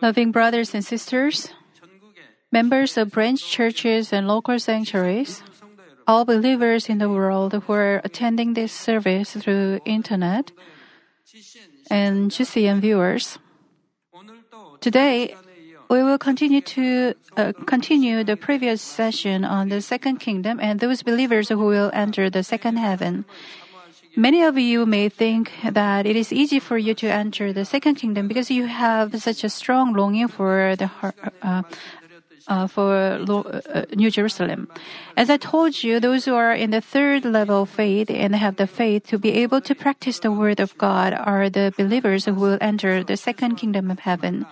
Loving brothers and sisters, members of branch churches and local sanctuaries, all believers in the world who are attending this service through internet, and GCN viewers. Today, we will continue to uh, continue the previous session on the second kingdom and those believers who will enter the second heaven. Many of you may think that it is easy for you to enter the second kingdom because you have such a strong longing for the uh, uh, for uh, New Jerusalem. As I told you, those who are in the third level of faith and have the faith to be able to practice the word of God are the believers who will enter the second kingdom of heaven.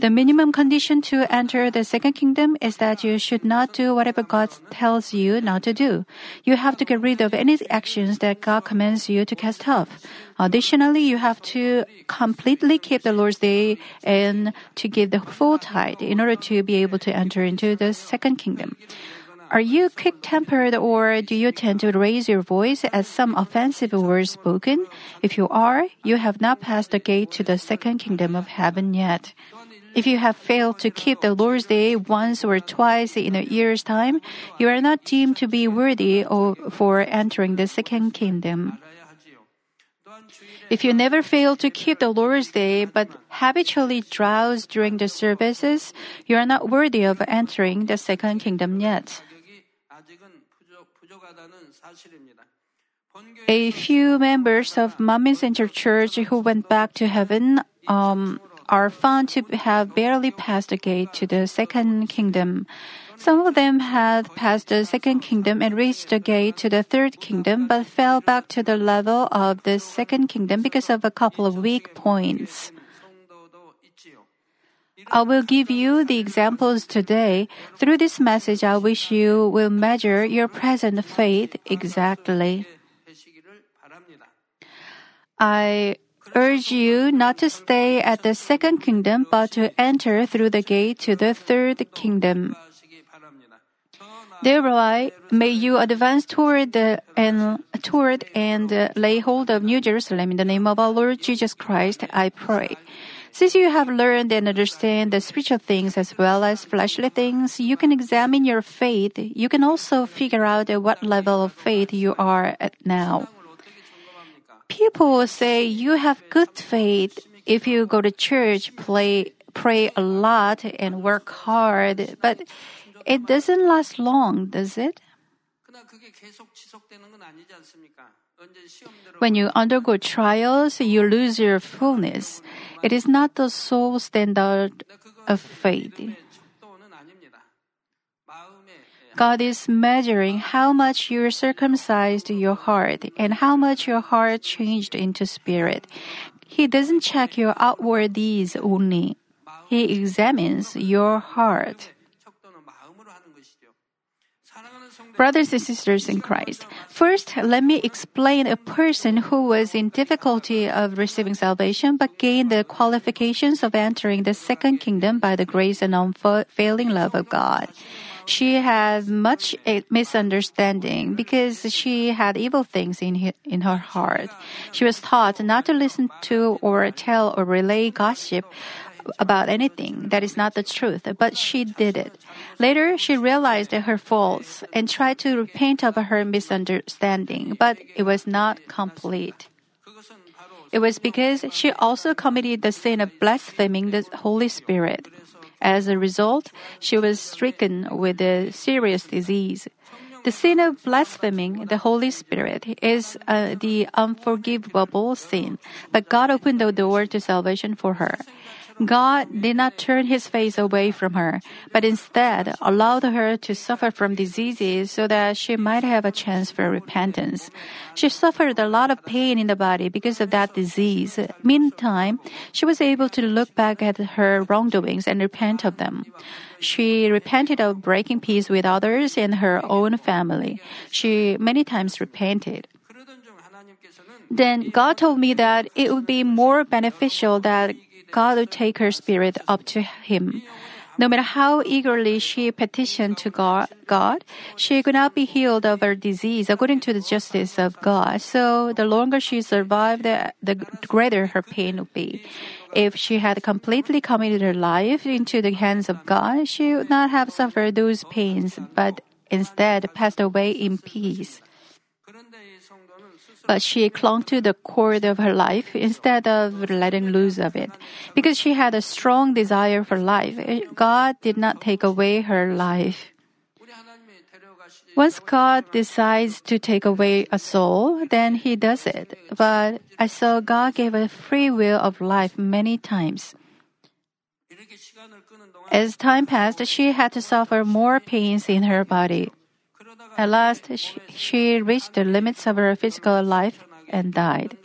The minimum condition to enter the second kingdom is that you should not do whatever God tells you not to do. You have to get rid of any actions that God commands you to cast off. Additionally, you have to completely keep the Lord's Day and to give the full tithe in order to be able to enter into the second kingdom. Are you quick tempered or do you tend to raise your voice at some offensive words spoken? If you are, you have not passed the gate to the second kingdom of heaven yet. If you have failed to keep the Lord's Day once or twice in a year's time, you are not deemed to be worthy of, for entering the second kingdom. If you never fail to keep the Lord's Day but habitually drowse during the services, you are not worthy of entering the second kingdom yet. A few members of Manmin Central Church who went back to heaven um, are found to have barely passed the gate to the second kingdom. Some of them had passed the second kingdom and reached the gate to the third kingdom, but fell back to the level of the second kingdom because of a couple of weak points. I will give you the examples today. Through this message, I wish you will measure your present faith exactly. I urge you not to stay at the second kingdom, but to enter through the gate to the third kingdom. Thereby, may you advance toward the and toward and lay hold of New Jerusalem in the name of our Lord Jesus Christ. I pray. Since you have learned and understand the spiritual things as well as fleshly things, you can examine your faith. You can also figure out at what level of faith you are at now. People will say you have good faith if you go to church, play, pray a lot, and work hard, but it doesn't last long, does it? When you undergo trials, you lose your fullness. It is not the sole standard of faith. God is measuring how much you circumcised your heart and how much your heart changed into spirit. He doesn't check your outward deeds only. He examines your heart. Brothers and sisters in Christ, first let me explain a person who was in difficulty of receiving salvation but gained the qualifications of entering the second kingdom by the grace and unfailing love of God. She had much eh, misunderstanding because she had evil things in, in her heart. She was taught not to listen to or tell or relay gossip about anything that is not the truth, but she did it. Later, she realized her faults and tried to repent of her misunderstanding, but it was not complete. It was because she also committed the sin of blaspheming the Holy Spirit. As a result, she was stricken with a serious disease. The sin of blaspheming the Holy Spirit is uh, the unforgivable sin, but God opened the door to salvation for her. God did not turn his face away from her, but instead allowed her to suffer from diseases so that she might have a chance for repentance. She suffered a lot of pain in the body because of that disease. Meantime, she was able to look back at her wrongdoings and repent of them. She repented of breaking peace with others in her own family. She many times repented. Then God told me that it would be more beneficial that God would take her spirit up to Him. No matter how eagerly she petitioned to God, she could not be healed of her disease according to the justice of God. So the longer she survived, the greater her pain would be. If she had completely committed her life into the hands of God, she would not have suffered those pains, but instead passed away in peace. But she clung to the cord of her life instead of letting loose of it. Because she had a strong desire for life, God did not take away her life. Once God decides to take away a soul, then He does it. But I saw God gave a free will of life many times. As time passed, she had to suffer more pains in her body. At last, she, reached the limits of her physical life and died.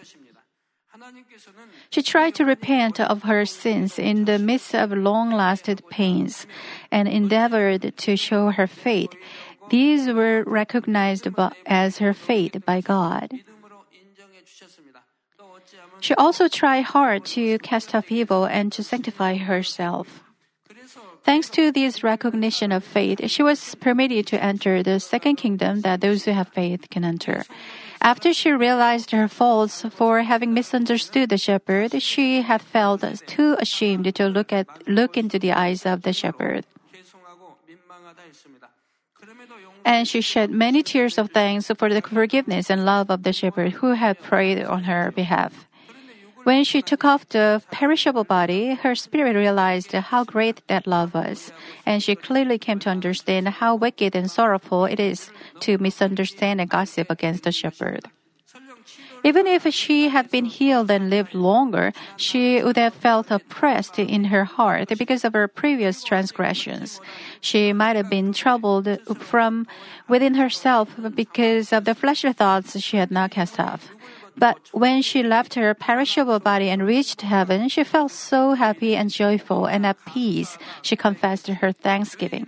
She tried to repent of her sins in the midst of long lasting pains and endeavored to show her faith. These were recognized as her faith by God. She also tried hard to cast off evil and to sanctify herself. Thanks to this recognition of faith, she was permitted to enter the second kingdom that those who have faith can enter. After she realized her faults for having misunderstood the shepherd, she had felt too ashamed to look at look into the eyes of the shepherd. And she shed many tears of thanks for the forgiveness and love of the shepherd who had prayed on her behalf. When she took off the perishable body, her spirit realized how great that love was, and she clearly came to understand how wicked and sorrowful it is to misunderstand and gossip against the shepherd. Even if she had been healed and lived longer, she would have felt oppressed in her heart because of her previous transgressions. She might have been troubled from within herself because of the fleshly thoughts she had not cast off. But when she left her perishable body and reached heaven, she felt so happy and joyful and at peace. She confessed her thanksgiving.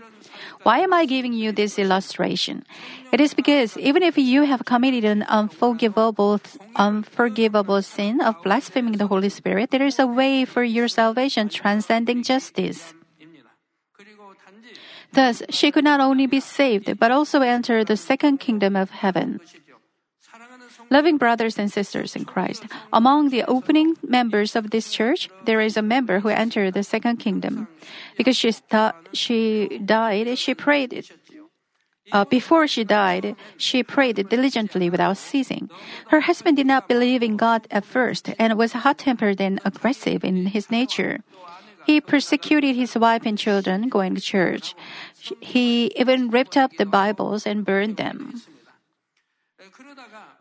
Why am I giving you this illustration? It is because even if you have committed an unforgivable, unforgivable sin of blaspheming the Holy Spirit, there is a way for your salvation transcending justice. Thus, she could not only be saved, but also enter the second kingdom of heaven. Loving brothers and sisters in Christ, among the opening members of this church, there is a member who entered the second kingdom. Because she, st- she died, she prayed. Uh, before she died, she prayed diligently without ceasing. Her husband did not believe in God at first and was hot tempered and aggressive in his nature. He persecuted his wife and children going to church. He even ripped up the Bibles and burned them.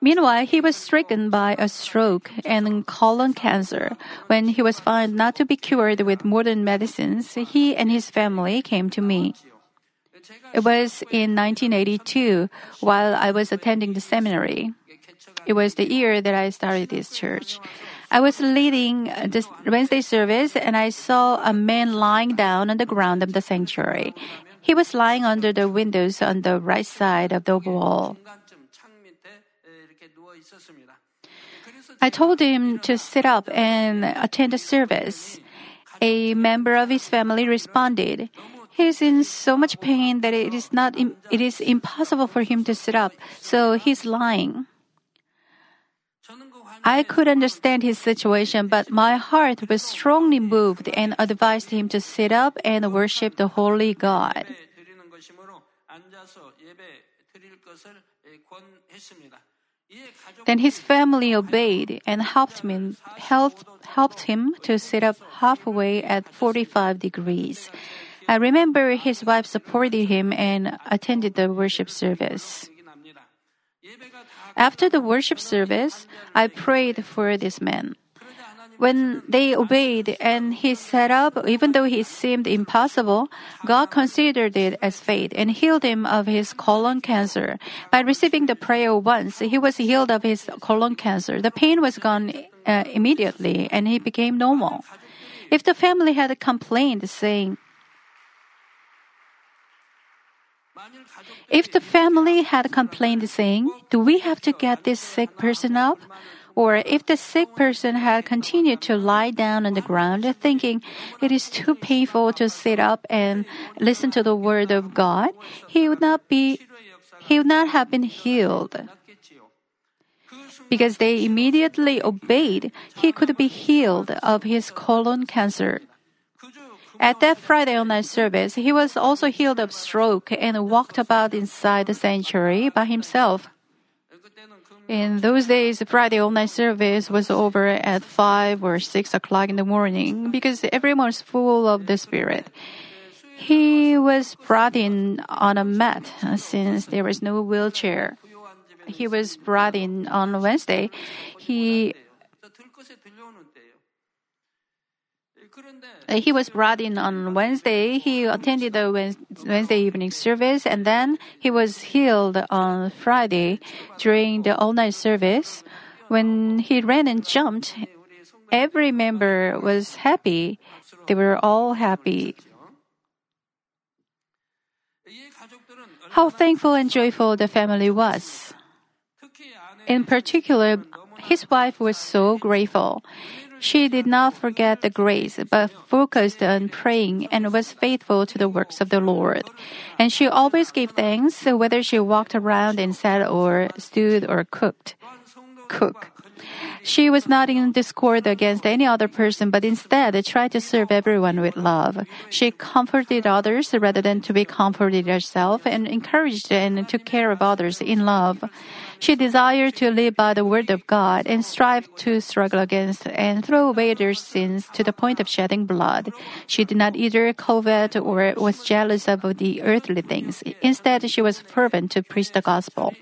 Meanwhile, he was stricken by a stroke and colon cancer. When he was found not to be cured with modern medicines, he and his family came to me. It was in 1982 while I was attending the seminary. It was the year that I started this church. I was leading the Wednesday service and I saw a man lying down on the ground of the sanctuary. He was lying under the windows on the right side of the wall. I told him to sit up and attend the service. A member of his family responded, He is in so much pain that it is not it is impossible for him to sit up, so he's lying. I could understand his situation, but my heart was strongly moved and advised him to sit up and worship the holy God. Then his family obeyed and helped him, helped, helped him to sit up halfway at 45 degrees. I remember his wife supported him and attended the worship service. After the worship service, I prayed for this man. When they obeyed and he sat up, even though it seemed impossible, God considered it as faith and healed him of his colon cancer. By receiving the prayer once, he was healed of his colon cancer. The pain was gone uh, immediately and he became normal. If the family had complained, saying, if the family had complained saying, Do we have to get this sick person up? Or if the sick person had continued to lie down on the ground, thinking it is too painful to sit up and listen to the word of God, he would not be, he would not have been healed. Because they immediately obeyed, he could be healed of his colon cancer. At that Friday night service, he was also healed of stroke and walked about inside the sanctuary by himself. In those days, the Friday all night service was over at 5 or 6 o'clock in the morning because everyone was full of the Spirit. He was brought in on a mat uh, since there was no wheelchair. He was brought in on Wednesday. He Uh, Uh, he was brought in on Wednesday. He attended the Wednesday evening service and then he was healed on Friday during the all night service. When he ran and jumped, every member was happy. They were all happy. How thankful and joyful the family was. In particular, his wife was so grateful. She did not forget the grace, but focused on praying and was faithful to the works of the Lord. And she always gave thanks, whether she walked around and sat or stood or cooked. Cook. She was not in discord against any other person, but instead tried to serve everyone with love. She comforted others rather than to be comforted herself and encouraged and took care of others in love. She desired to live by the word of God and strive to struggle against and throw away their sins to the point of shedding blood. She did not either covet or was jealous of the earthly things. Instead, she was fervent to preach the gospel.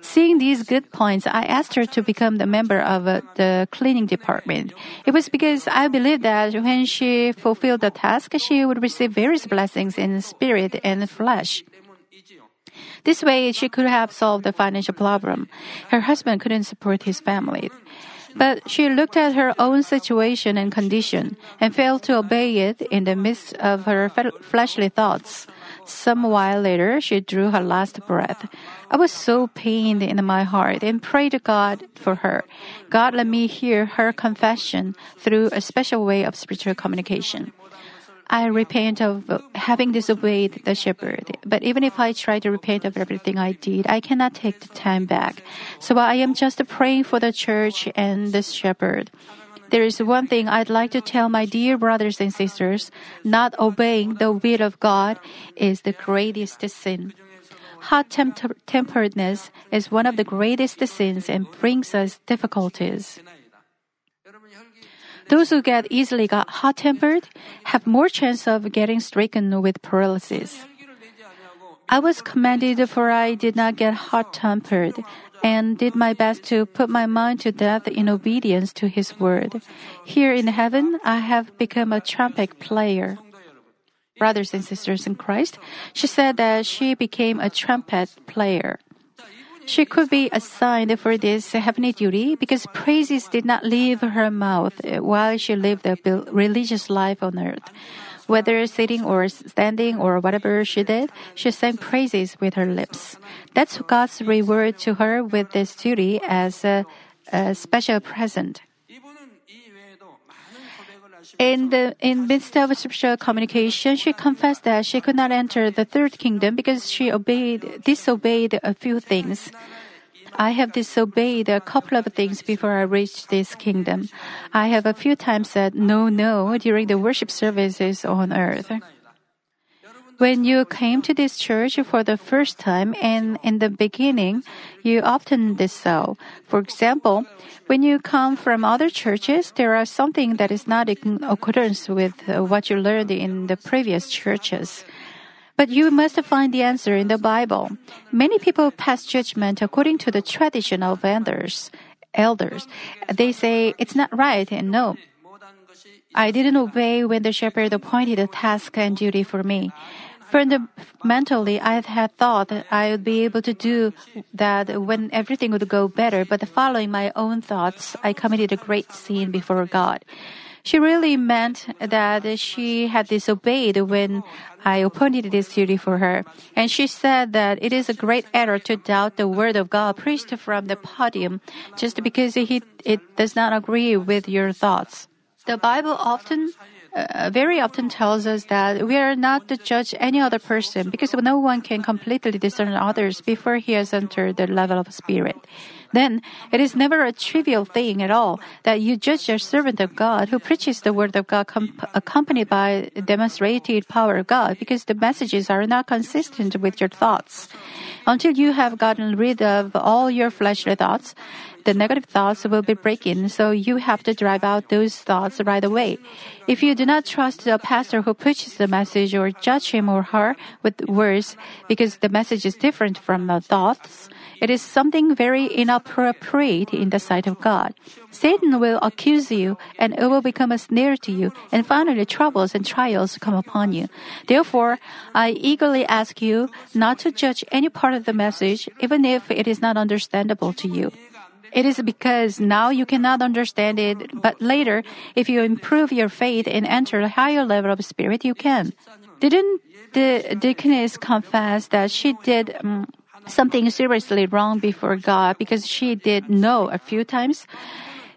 Seeing these good points, I asked her to become the member of uh, the cleaning department. It was because I believed that when she fulfilled the task, she would receive various blessings in spirit and flesh. This way, she could have solved the financial problem. Her husband couldn't support his family. But she looked at her own situation and condition and failed to obey it in the midst of her fleshly thoughts. Some while later, she drew her last breath. I was so pained in my heart and prayed to God for her. God let me hear her confession through a special way of spiritual communication. I repent of having disobeyed the shepherd. But even if I try to repent of everything I did, I cannot take the time back. So I am just praying for the church and the shepherd. There is one thing I'd like to tell my dear brothers and sisters. Not obeying the will of God is the greatest sin. Hot temperedness is one of the greatest sins and brings us difficulties. Those who get easily got hot tempered have more chance of getting stricken with paralysis. I was commended for I did not get hot tempered and did my best to put my mind to death in obedience to His word. Here in heaven, I have become a trumpet player. Brothers and sisters in Christ, she said that she became a trumpet player. She could be assigned for this heavenly duty because praises did not leave her mouth uh, while she lived a religious life on earth. Whether sitting or standing or whatever she did, she sang praises with her lips. That's God's reward to her with this duty as a, a special present. In the in midst of spiritual communication, she confessed that she could not enter the third kingdom because she obeyed disobeyed a few things. I have disobeyed a couple of things before I reached this kingdom. I have a few times said no, no during the worship services on earth. When you came to this church for the first time and in the beginning, you often did so. For example, when you come from other churches, there are something that is not in accordance with uh, what you learned in the previous churches. But you must find the answer in the Bible. Many people pass judgment according to the tradition of elders. Elders, they say it's not right and no. I didn't obey when the shepherd appointed a task and duty for me. Fundamentally, I had thought I would be able to do that when everything would go better, but following my own thoughts, I committed a great sin before God. She really meant that she had disobeyed when I appointed this duty for her. And she said that it is a great error to doubt the word of God preached from the podium just because it does not agree with your thoughts. The Bible often uh, very often tells us that we are not to judge any other person because no one can completely discern others before he has entered the level of spirit. Then it is never a trivial thing at all that you judge a servant of God who preaches the word of God com- accompanied by demonstrated power of God because the messages are not consistent with your thoughts. Until you have gotten rid of all your fleshly thoughts, the negative thoughts will be breaking, so you have to drive out those thoughts right away. If you do not trust the pastor who preaches the message or judge him or her with words because the message is different from the thoughts, it is something very inappropriate in the sight of God. Satan will accuse you and it will become a snare to you and finally troubles and trials come upon you. Therefore, I eagerly ask you not to judge any part of the message even if it is not understandable to you. It is because now you cannot understand it, but later, if you improve your faith and enter a higher level of spirit, you can. Didn't the deaconess confess that she did um, something seriously wrong before God because she did know a few times?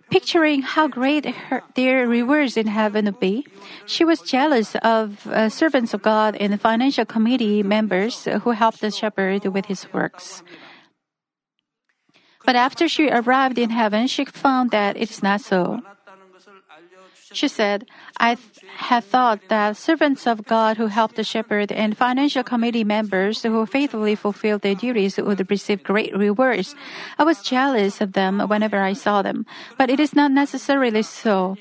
Picturing how great her, their rewards in heaven would be, she was jealous of uh, servants of God and financial committee members who helped the shepherd with his works. But after she arrived in heaven, she found that it is not so. She said, I th- had thought that servants of God who helped the shepherd and financial committee members who faithfully fulfilled their duties would receive great rewards. I was jealous of them whenever I saw them, but it is not necessarily so.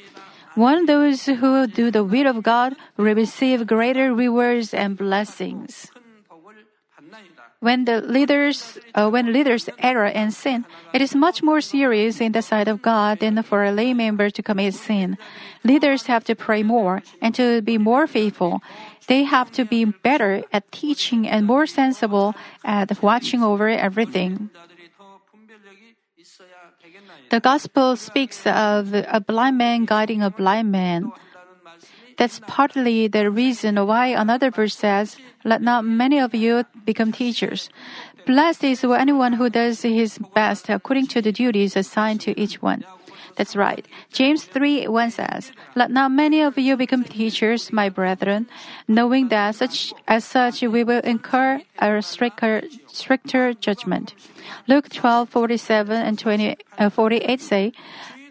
One those who do the will of God will receive greater rewards and blessings. When the leaders, uh, when leaders err and sin, it is much more serious in the sight of God than for a lay member to commit sin. Leaders have to pray more and to be more faithful. They have to be better at teaching and more sensible at watching over everything. The gospel speaks of a blind man guiding a blind man. That's partly the reason why another verse says, Let not many of you become teachers. Blessed is anyone who does his best according to the duties assigned to each one. That's right. James 3 1 says, Let not many of you become teachers, my brethren, knowing that such as such we will incur a stricter, stricter judgment. Luke 12 47 and 20, uh, 48 say,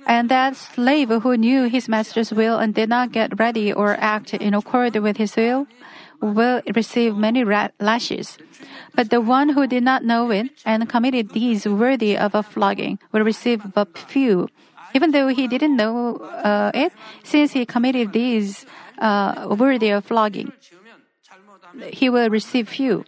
and that slave who knew his master's will and did not get ready or act in accord with his will will receive many lashes. But the one who did not know it and committed deeds worthy of a flogging will receive but few. Even though he didn't know uh, it, since he committed deeds uh, worthy of flogging, he will receive few.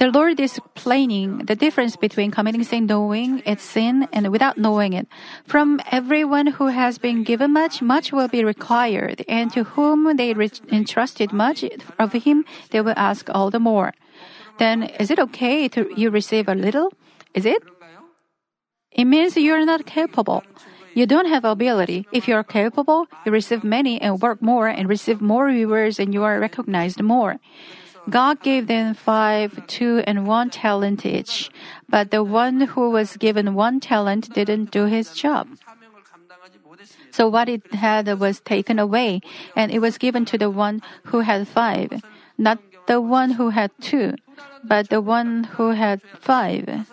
The Lord is explaining the difference between committing sin knowing it's sin and without knowing it. From everyone who has been given much, much will be required, and to whom they entrusted much of him, they will ask all the more. Then is it okay to you receive a little? Is it? It means you are not capable. You don't have ability. If you are capable, you receive many and work more and receive more rewards and you are recognized more. God gave them five, two, and one talent each. But the one who was given one talent didn't do his job. So what it had was taken away, and it was given to the one who had five, not the one who had two, but the one who had five.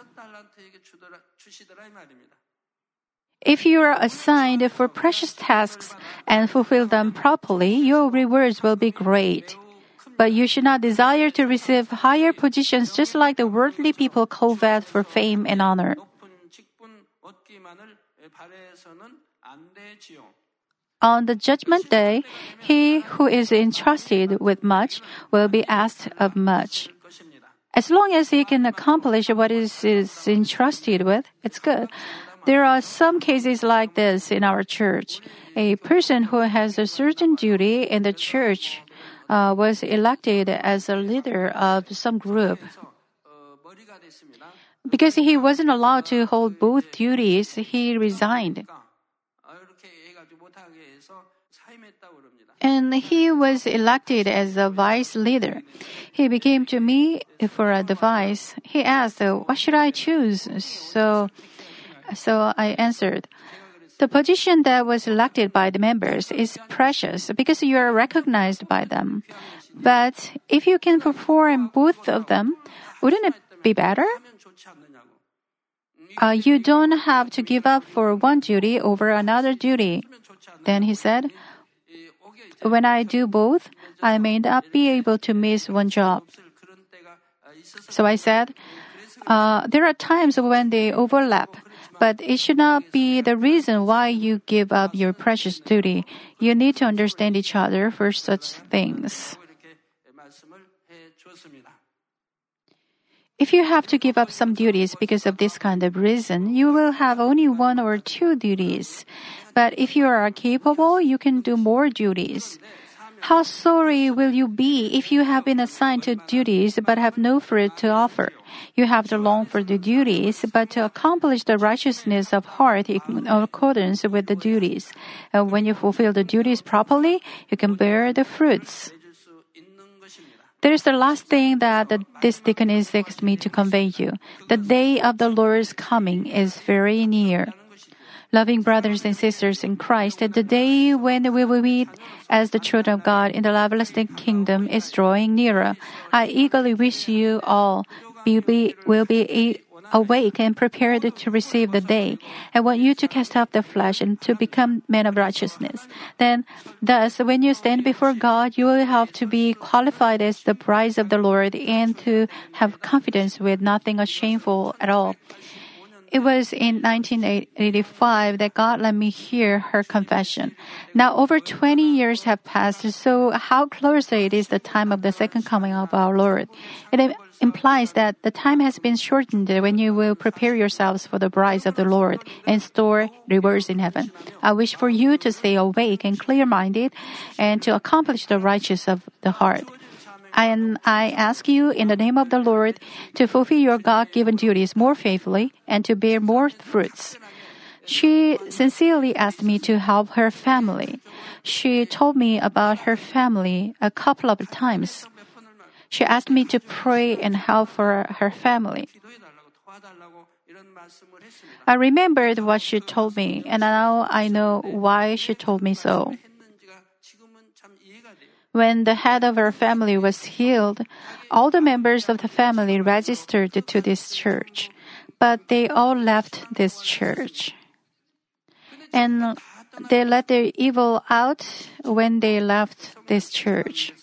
If you are assigned for precious tasks and fulfill them properly, your rewards will be great. But you should not desire to receive higher positions just like the worldly people covet for fame and honor. On the judgment day, he who is entrusted with much will be asked of much. As long as he can accomplish what is, is entrusted with, it's good. There are some cases like this in our church. A person who has a certain duty in the church uh, was elected as a leader of some group. Because he wasn't allowed to hold both duties, he resigned. And he was elected as a vice leader. He became to me for advice. He asked, "What should I choose?" So, so I answered, the position that was elected by the members is precious because you are recognized by them. But if you can perform both of them, wouldn't it be better? Uh, you don't have to give up for one duty over another duty. Then he said, When I do both, I may not be able to miss one job. So I said, uh, There are times when they overlap. But it should not be the reason why you give up your precious duty. You need to understand each other for such things. If you have to give up some duties because of this kind of reason, you will have only one or two duties. But if you are capable, you can do more duties. How sorry will you be if you have been assigned to duties but have no fruit to offer? You have to long for the duties, but to accomplish the righteousness of heart in accordance with the duties. And when you fulfill the duties properly, you can bear the fruits. There is the last thing that this deacon is asked me to convey you. The day of the Lord's coming is very near. Loving brothers and sisters in Christ, the day when we will meet as the children of God in the everlasting kingdom is drawing nearer. I eagerly wish you all be, be, will be awake and prepared to receive the day. I want you to cast off the flesh and to become men of righteousness. Then, thus, when you stand before God, you will have to be qualified as the brides of the Lord and to have confidence with nothing shameful at all. It was in 1985 that God let me hear her confession. Now over 20 years have passed, so how close it is the time of the second coming of our Lord. It implies that the time has been shortened when you will prepare yourselves for the brides of the Lord and store rewards in heaven. I wish for you to stay awake and clear-minded and to accomplish the righteous of the heart. And I ask you in the name of the Lord to fulfill your God given duties more faithfully and to bear more fruits. She sincerely asked me to help her family. She told me about her family a couple of times. She asked me to pray and help for her family. I remembered what she told me, and now I know why she told me so. When the head of our family was healed, all the members of the family registered to this church, but they all left this church. And they let their evil out when they left this church.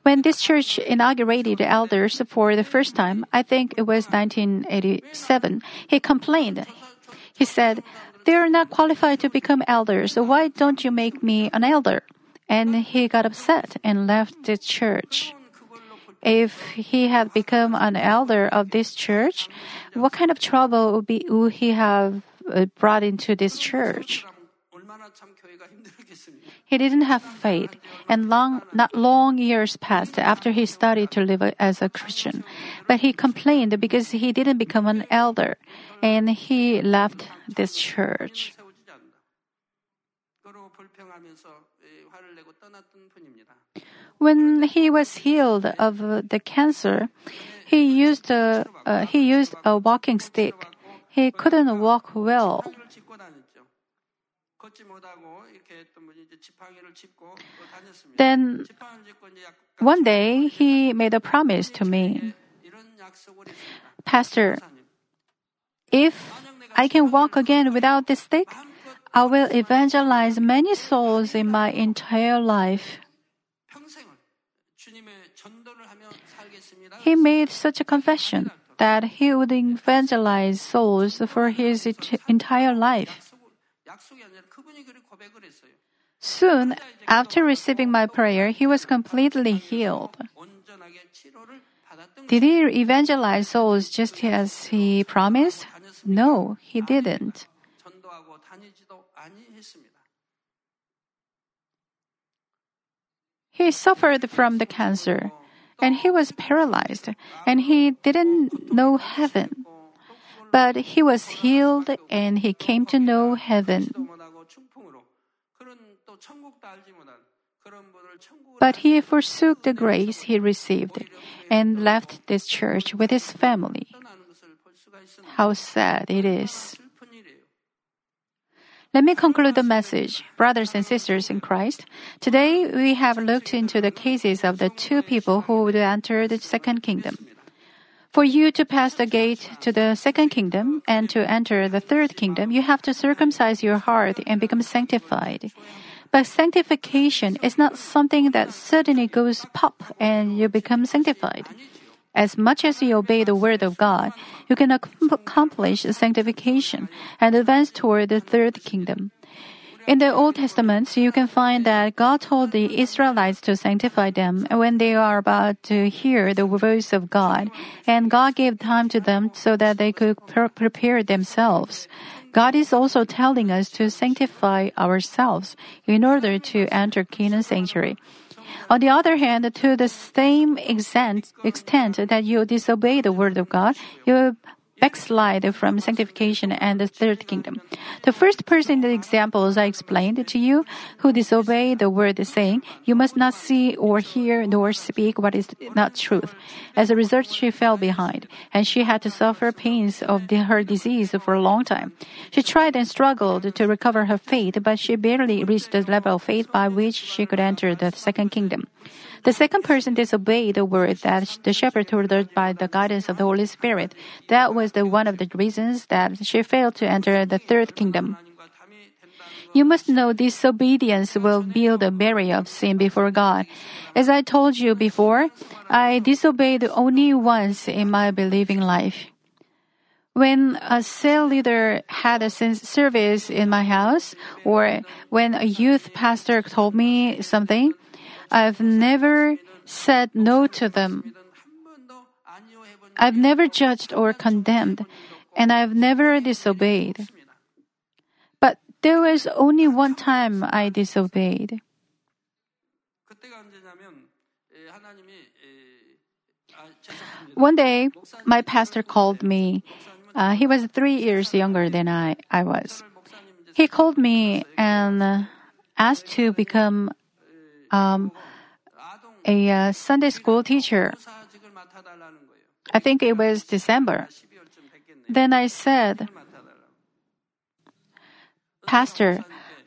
When this church inaugurated elders for the first time, I think it was 1987, he complained. He said, They are not qualified to become elders. Why don't you make me an elder? and he got upset and left the church. If he had become an elder of this church, what kind of trouble would, be, would he have uh, brought into this church? He didn't have faith, and long, not long years passed after he started to live as a Christian. But he complained because he didn't become an elder, and he left this church. When he was healed of the cancer, he used a, uh, he used a walking stick. He couldn't walk well. Then one day he made a promise to me. Pastor, if I can walk again without this stick, I will evangelize many souls in my entire life. He made such a confession that he would evangelize souls for his entire life. Soon after receiving my prayer, he was completely healed. Did he evangelize souls just as he promised? No, he didn't. He suffered from the cancer and he was paralyzed, and he didn't know heaven. But he was healed and he came to know heaven. But he forsook the grace he received and left this church with his family. How sad it is. Let me conclude the message. Brothers and sisters in Christ, today we have looked into the cases of the two people who would enter the second kingdom. For you to pass the gate to the second kingdom and to enter the third kingdom, you have to circumcise your heart and become sanctified. But sanctification is not something that suddenly goes pop and you become sanctified. As much as you obey the word of God, you can accomplish sanctification and advance toward the third kingdom. In the Old Testament, you can find that God told the Israelites to sanctify them when they are about to hear the voice of God, and God gave time to them so that they could pre- prepare themselves. God is also telling us to sanctify ourselves in order to enter Canaan sanctuary. On the other hand, to the same extent, extent that you disobey the word of God, you backslide from sanctification and the third kingdom. The first person in the examples I explained to you who disobey the word saying, you must not see or hear nor speak what is not truth. As a result, she fell behind and she had to suffer pains of the, her disease for a long time. She tried and struggled to recover her faith, but she barely reached the level of faith by which she could enter the second kingdom. The second person disobeyed the word that the shepherd told her by the guidance of the Holy Spirit. That was the one of the reasons that she failed to enter the third kingdom. You must know disobedience will build a barrier of sin before God. As I told you before, I disobeyed only once in my believing life. When a cell leader had a service in my house, or when a youth pastor told me something, I've never said no to them. I've never judged or condemned, and I've never disobeyed. But there was only one time I disobeyed. One day, my pastor called me. Uh, he was three years younger than I, I was. He called me and asked to become um, a uh, Sunday school teacher. I think it was December. Then I said, Pastor,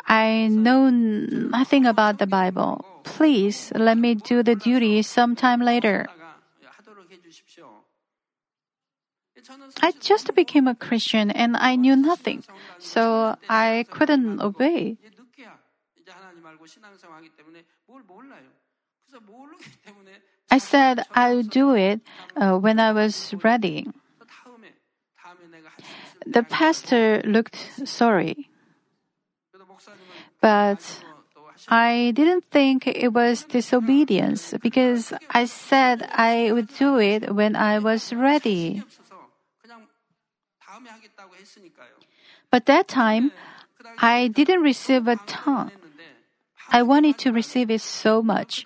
I know nothing about the Bible. Please let me do the duty sometime later. I just became a Christian and I knew nothing, so I couldn't obey. I said I'll do it uh, when I was ready. The pastor looked sorry, but I didn't think it was disobedience because I said I would do it when I was ready. But that time, I didn't receive a tongue. I wanted to receive it so much.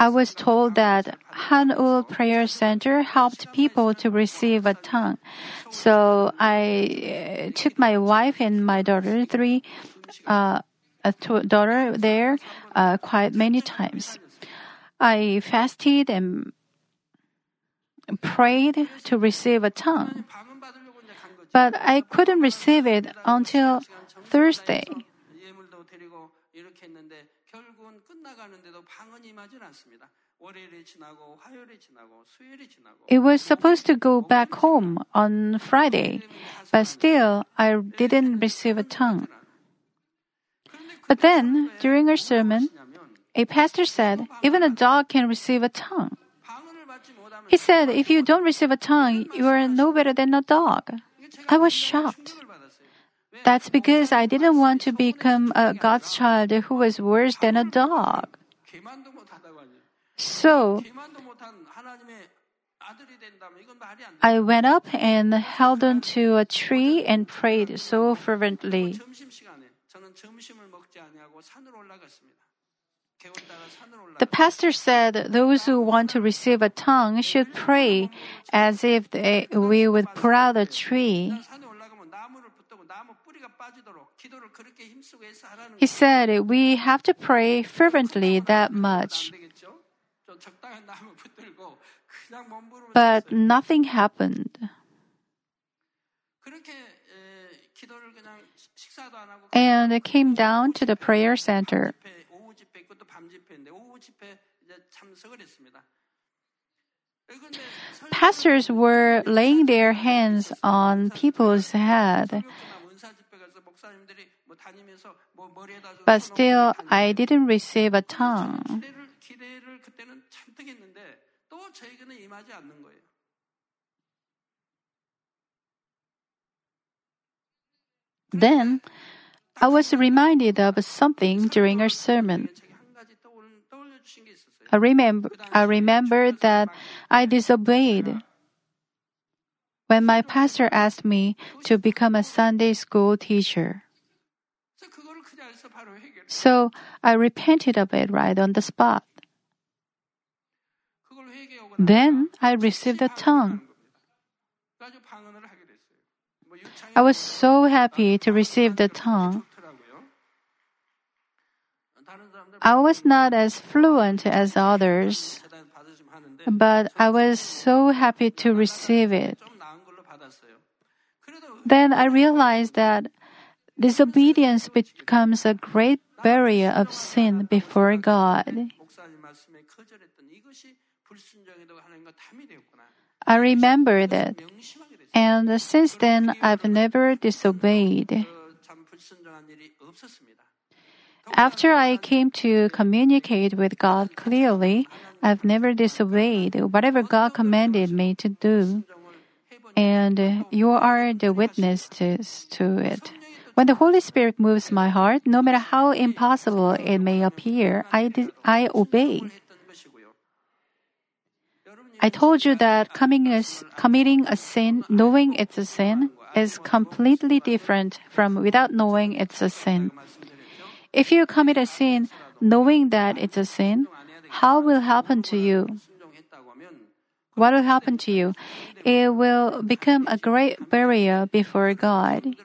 I was told that Hanul Prayer Center helped people to receive a tongue. So I uh, took my wife and my daughter, three, uh, daughter there uh, quite many times. I fasted and prayed to receive a tongue, but I couldn't receive it until Thursday. It was supposed to go back home on Friday, but still I didn't receive a tongue. But then, during her sermon, a pastor said, even a dog can receive a tongue. He said, if you don't receive a tongue, you are no better than a dog. I was shocked. That's because I didn't want to become a God's child who was worse than a dog. So I went up and held on to a tree and prayed so fervently. The pastor said those who want to receive a tongue should pray as if they, we would pull out a tree. He said, We have to pray fervently that much. But nothing happened. And I came down to the prayer center. Pastors were laying their hands on people's head. But still, I didn't receive a tongue. Then I was reminded of something during a sermon. I remember, I remember that I disobeyed. When my pastor asked me to become a Sunday school teacher, so I repented of it right on the spot. Then I received the tongue. I was so happy to receive the tongue. I was not as fluent as others, but I was so happy to receive it. Then I realized that disobedience becomes a great barrier of sin before God. I remember that. And since then, I've never disobeyed. After I came to communicate with God clearly, I've never disobeyed whatever God commanded me to do. And you are the witnesses to it. When the Holy Spirit moves my heart, no matter how impossible it may appear, I, I obey. I told you that a, committing a sin, knowing it's a sin, is completely different from without knowing it's a sin. If you commit a sin knowing that it's a sin, how will happen to you? What will happen to you? It will become a great barrier before God.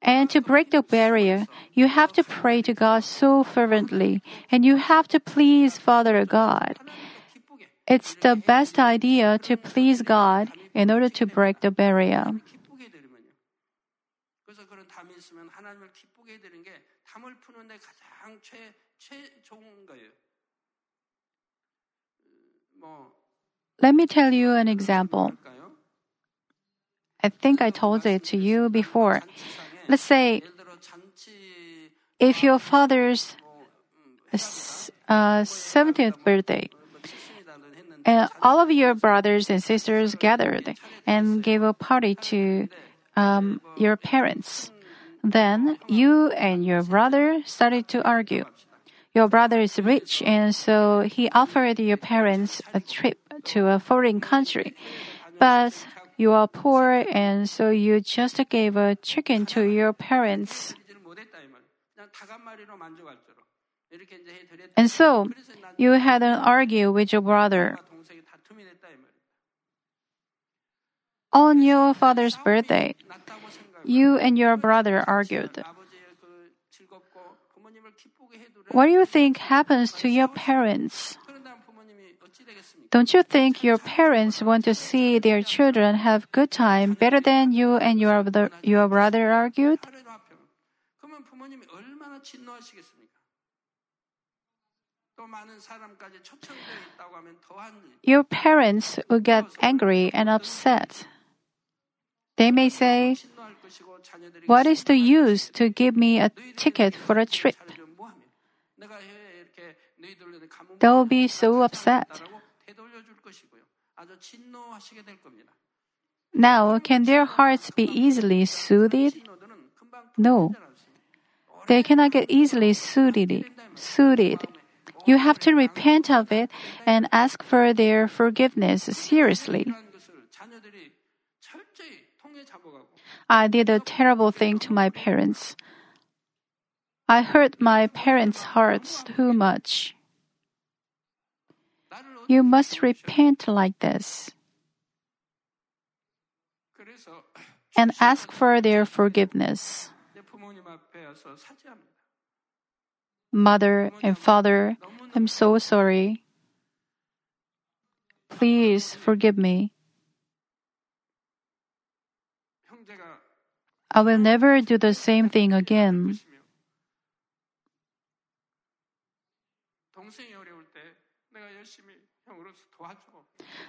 And to break the barrier, you have to pray to God so fervently, and you have to please Father God. It's the best idea to please God in order to break the barrier. Let me tell you an example. I think I told it to you before. Let's say if your father's uh, 70th birthday, and all of your brothers and sisters gathered and gave a party to um, your parents. Then you and your brother started to argue. Your brother is rich, and so he offered your parents a trip to a foreign country. But you are poor, and so you just gave a chicken to your parents. And so you had an argument with your brother. On your father's birthday, you and your brother argued. What do you think happens to your parents? Don't you think your parents want to see their children have good time better than you and your, brother, your brother argued? Your parents will get angry and upset. They may say, What is the use to give me a ticket for a trip? They'll be so upset. Now, can their hearts be easily soothed? No. They cannot get easily soothed. soothed. You have to repent of it and ask for their forgiveness seriously. I did a terrible thing to my parents. I hurt my parents' hearts too much. You must repent like this and ask for their forgiveness. Mother and father, I'm so sorry. Please forgive me. I will never do the same thing again.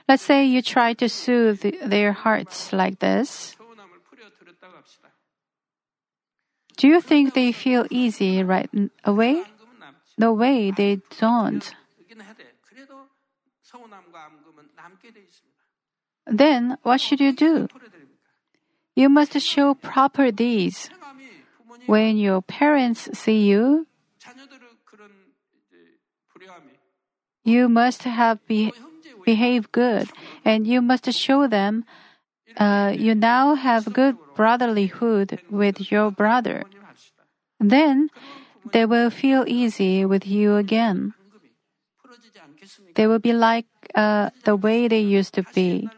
Let's say you try to soothe their hearts like this. Do you think they feel easy right away? No way, they don't. Then what should you do? You must show proper deeds. When your parents see you, you must have be, behave good, and you must show them uh, you now have good brotherlyhood with your brother. Then they will feel easy with you again. They will be like uh, the way they used to be.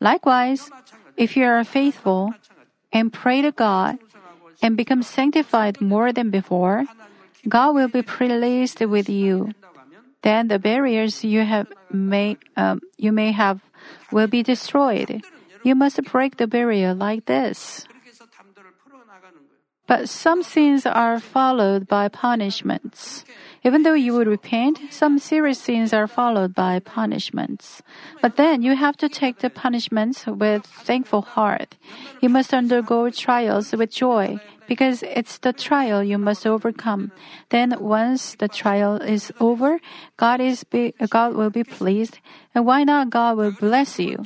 Likewise, if you are faithful and pray to God and become sanctified more than before, God will be pleased with you then the barriers you have may um, you may have will be destroyed. You must break the barrier like this. But some sins are followed by punishments. Even though you would repent, some serious sins are followed by punishments. But then you have to take the punishments with thankful heart. You must undergo trials with joy because it's the trial you must overcome. Then once the trial is over, God is be, God will be pleased, and why not God will bless you.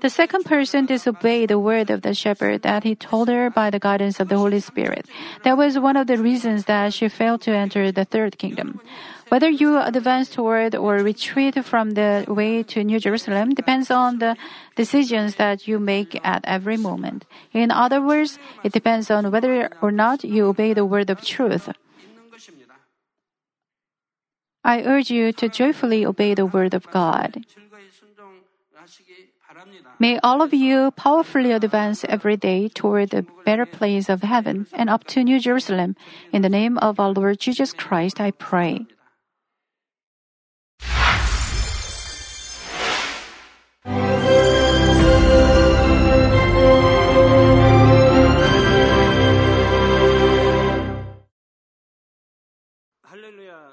The second person disobeyed the word of the shepherd that he told her by the guidance of the Holy Spirit. That was one of the reasons that she failed to enter the third kingdom. Whether you advance toward or retreat from the way to New Jerusalem depends on the decisions that you make at every moment. In other words, it depends on whether or not you obey the word of truth. I urge you to joyfully obey the word of God. May all of you powerfully advance every day toward the better place of heaven and up to New Jerusalem. In the name of our Lord Jesus Christ, I pray.